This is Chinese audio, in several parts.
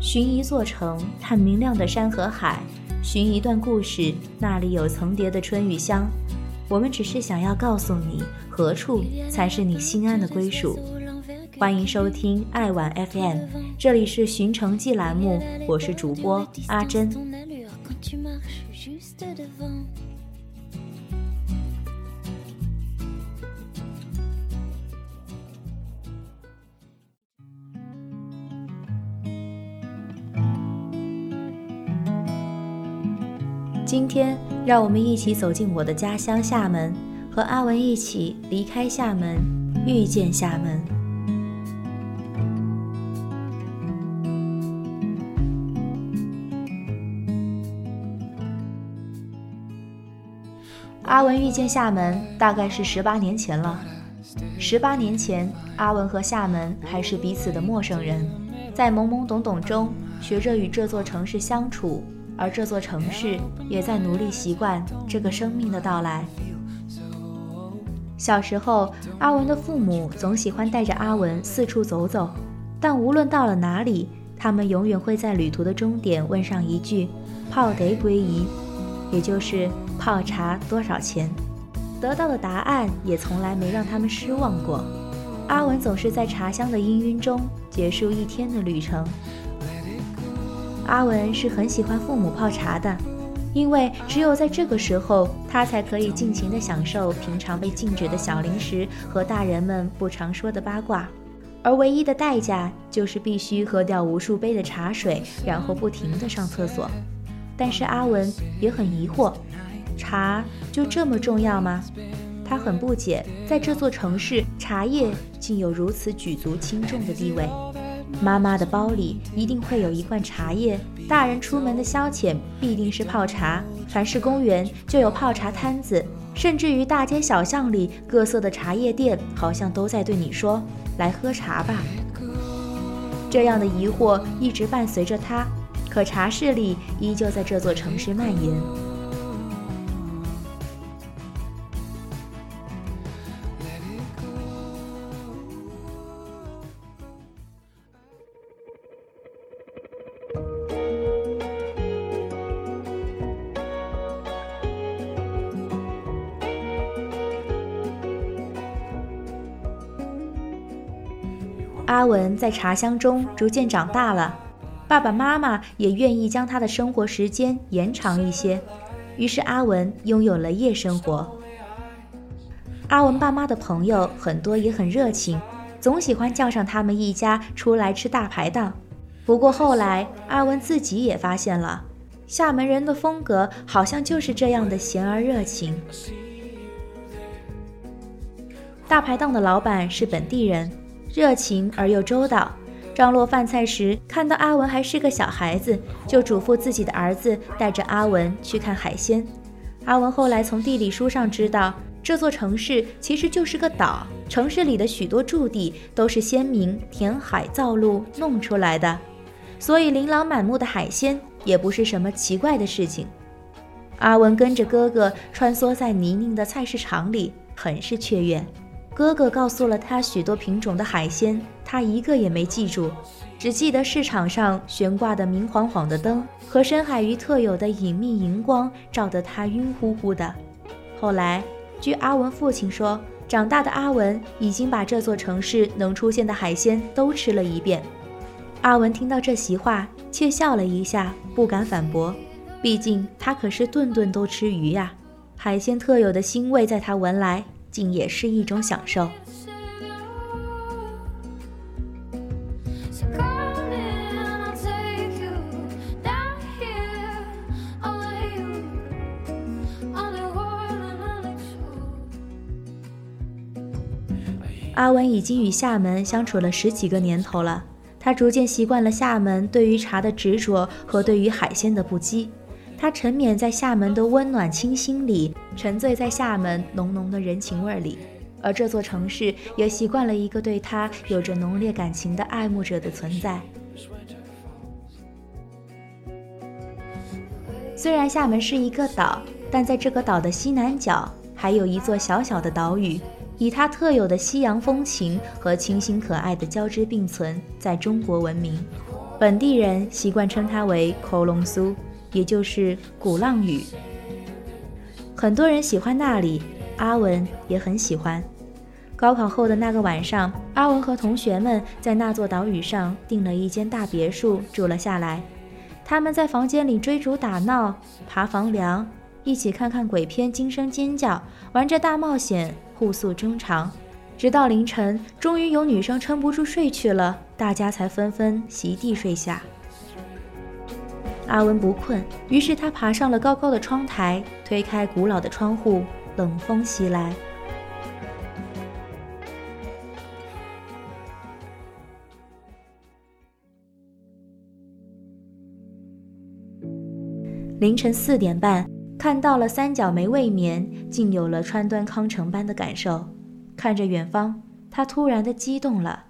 寻一座城，看明亮的山和海；寻一段故事，那里有层叠的春与香。我们只是想要告诉你，何处才是你心安的归属。欢迎收听爱晚 FM，这里是寻城记栏目，我是主播阿珍。今天，让我们一起走进我的家乡厦门，和阿文一起离开厦门，遇见厦门。阿文遇见厦门，大概是十八年前了。十八年前，阿文和厦门还是彼此的陌生人，在懵懵懂懂中，学着与这座城市相处。而这座城市也在努力习惯这个生命的到来。小时候，阿文的父母总喜欢带着阿文四处走走，但无论到了哪里，他们永远会在旅途的终点问上一句“泡得归宜”，也就是泡茶多少钱。得到的答案也从来没让他们失望过。阿文总是在茶香的氤氲中结束一天的旅程。阿文是很喜欢父母泡茶的，因为只有在这个时候，他才可以尽情地享受平常被禁止的小零食和大人们不常说的八卦，而唯一的代价就是必须喝掉无数杯的茶水，然后不停地上厕所。但是阿文也很疑惑，茶就这么重要吗？他很不解，在这座城市，茶叶竟有如此举足轻重的地位。妈妈的包里一定会有一罐茶叶，大人出门的消遣必定是泡茶。凡是公园就有泡茶摊子，甚至于大街小巷里各色的茶叶店，好像都在对你说：“来喝茶吧。”这样的疑惑一直伴随着他，可茶室里依旧在这座城市蔓延。阿文在茶香中逐渐长大了，爸爸妈妈也愿意将他的生活时间延长一些，于是阿文拥有了夜生活。阿文爸妈的朋友很多也很热情，总喜欢叫上他们一家出来吃大排档。不过后来阿文自己也发现了，厦门人的风格好像就是这样的闲而热情。大排档的老板是本地人。热情而又周到。张罗饭菜时，看到阿文还是个小孩子，就嘱咐自己的儿子带着阿文去看海鲜。阿文后来从地理书上知道，这座城市其实就是个岛，城市里的许多驻地都是先民填海造陆弄出来的，所以琳琅满目的海鲜也不是什么奇怪的事情。阿文跟着哥哥穿梭在泥泞的菜市场里，很是雀跃。哥哥告诉了他许多品种的海鲜，他一个也没记住，只记得市场上悬挂的明晃晃的灯和深海鱼特有的隐秘荧光，照得他晕乎乎的。后来，据阿文父亲说，长大的阿文已经把这座城市能出现的海鲜都吃了一遍。阿文听到这席话，却笑了一下，不敢反驳，毕竟他可是顿顿都吃鱼呀，海鲜特有的腥味在他闻来。竟也是一种享受。阿文已经与厦门相处了十几个年头了，他逐渐习惯了厦门对于茶的执着和对于海鲜的不羁。他沉湎在厦门的温暖清新里，沉醉在厦门浓浓的人情味里，而这座城市也习惯了一个对他有着浓烈感情的爱慕者的存在。虽然厦门是一个岛，但在这个岛的西南角还有一座小小的岛屿，以它特有的西洋风情和清新可爱的交织并存，在中国闻名。本地人习惯称它为“口龙苏”，也就是鼓浪屿。很多人喜欢那里，阿文也很喜欢。高考后的那个晚上，阿文和同学们在那座岛屿上订了一间大别墅住了下来。他们在房间里追逐打闹、爬房梁，一起看看鬼片、惊声尖叫，玩着大冒险、互诉衷肠，直到凌晨，终于有女生撑不住睡去了，大家才纷纷席地睡下。阿文不困，于是他爬上了高高的窗台，推开古老的窗户，冷风袭来。凌晨四点半，看到了三角梅未眠，竟有了川端康成般的感受。看着远方，他突然的激动了。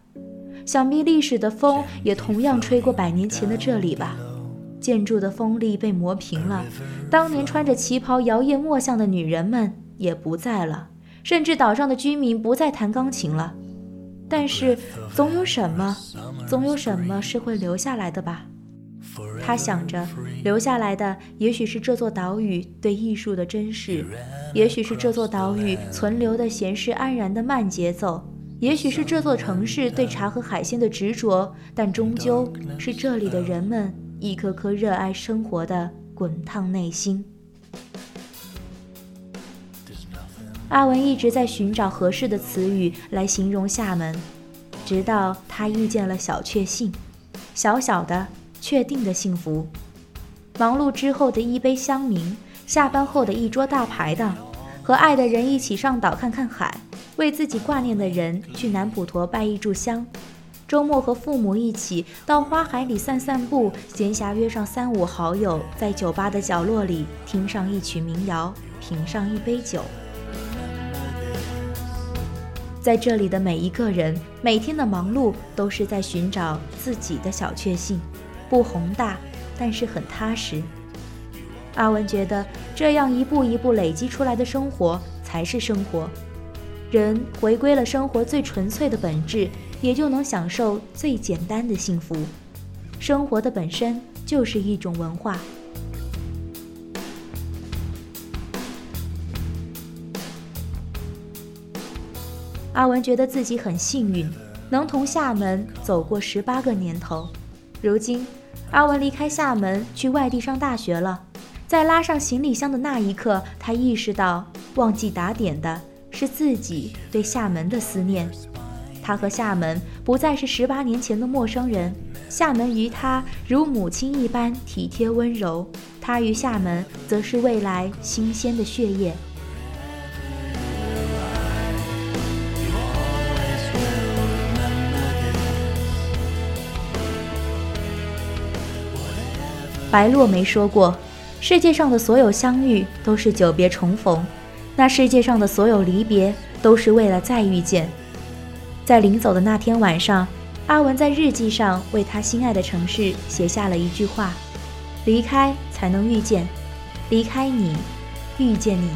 想必历史的风也同样吹过百年前的这里吧？建筑的锋利被磨平了，当年穿着旗袍摇曳墨香的女人们也不在了，甚至岛上的居民不再弹钢琴了。但是，总有什么，总有什么是会留下来的吧？他想着，留下来的也许是这座岛屿对艺术的珍视，也许是这座岛屿存留的闲适安然的慢节奏，也许是这座城市对茶和海鲜的执着，但终究是这里的人们一颗颗热爱生活的滚烫内心。阿文一直在寻找合适的词语来形容厦门，直到他遇见了小确幸，小小的。确定的幸福，忙碌之后的一杯香茗，下班后的一桌大排档，和爱的人一起上岛看看海，为自己挂念的人去南普陀拜一炷香，周末和父母一起到花海里散散步，闲暇约上三五好友，在酒吧的角落里听上一曲民谣，品上一杯酒。在这里的每一个人，每天的忙碌都是在寻找自己的小确幸。不宏大，但是很踏实。阿文觉得，这样一步一步累积出来的生活才是生活。人回归了生活最纯粹的本质，也就能享受最简单的幸福。生活的本身就是一种文化。阿文觉得自己很幸运，能同厦门走过十八个年头，如今。阿文离开厦门去外地上大学了，在拉上行李箱的那一刻，他意识到忘记打点的是自己对厦门的思念。他和厦门不再是十八年前的陌生人，厦门于他如母亲一般体贴温柔，他与厦门则是未来新鲜的血液。白落梅说过：“世界上的所有相遇都是久别重逢，那世界上的所有离别都是为了再遇见。”在临走的那天晚上，阿文在日记上为他心爱的城市写下了一句话：“离开才能遇见，离开你，遇见你。”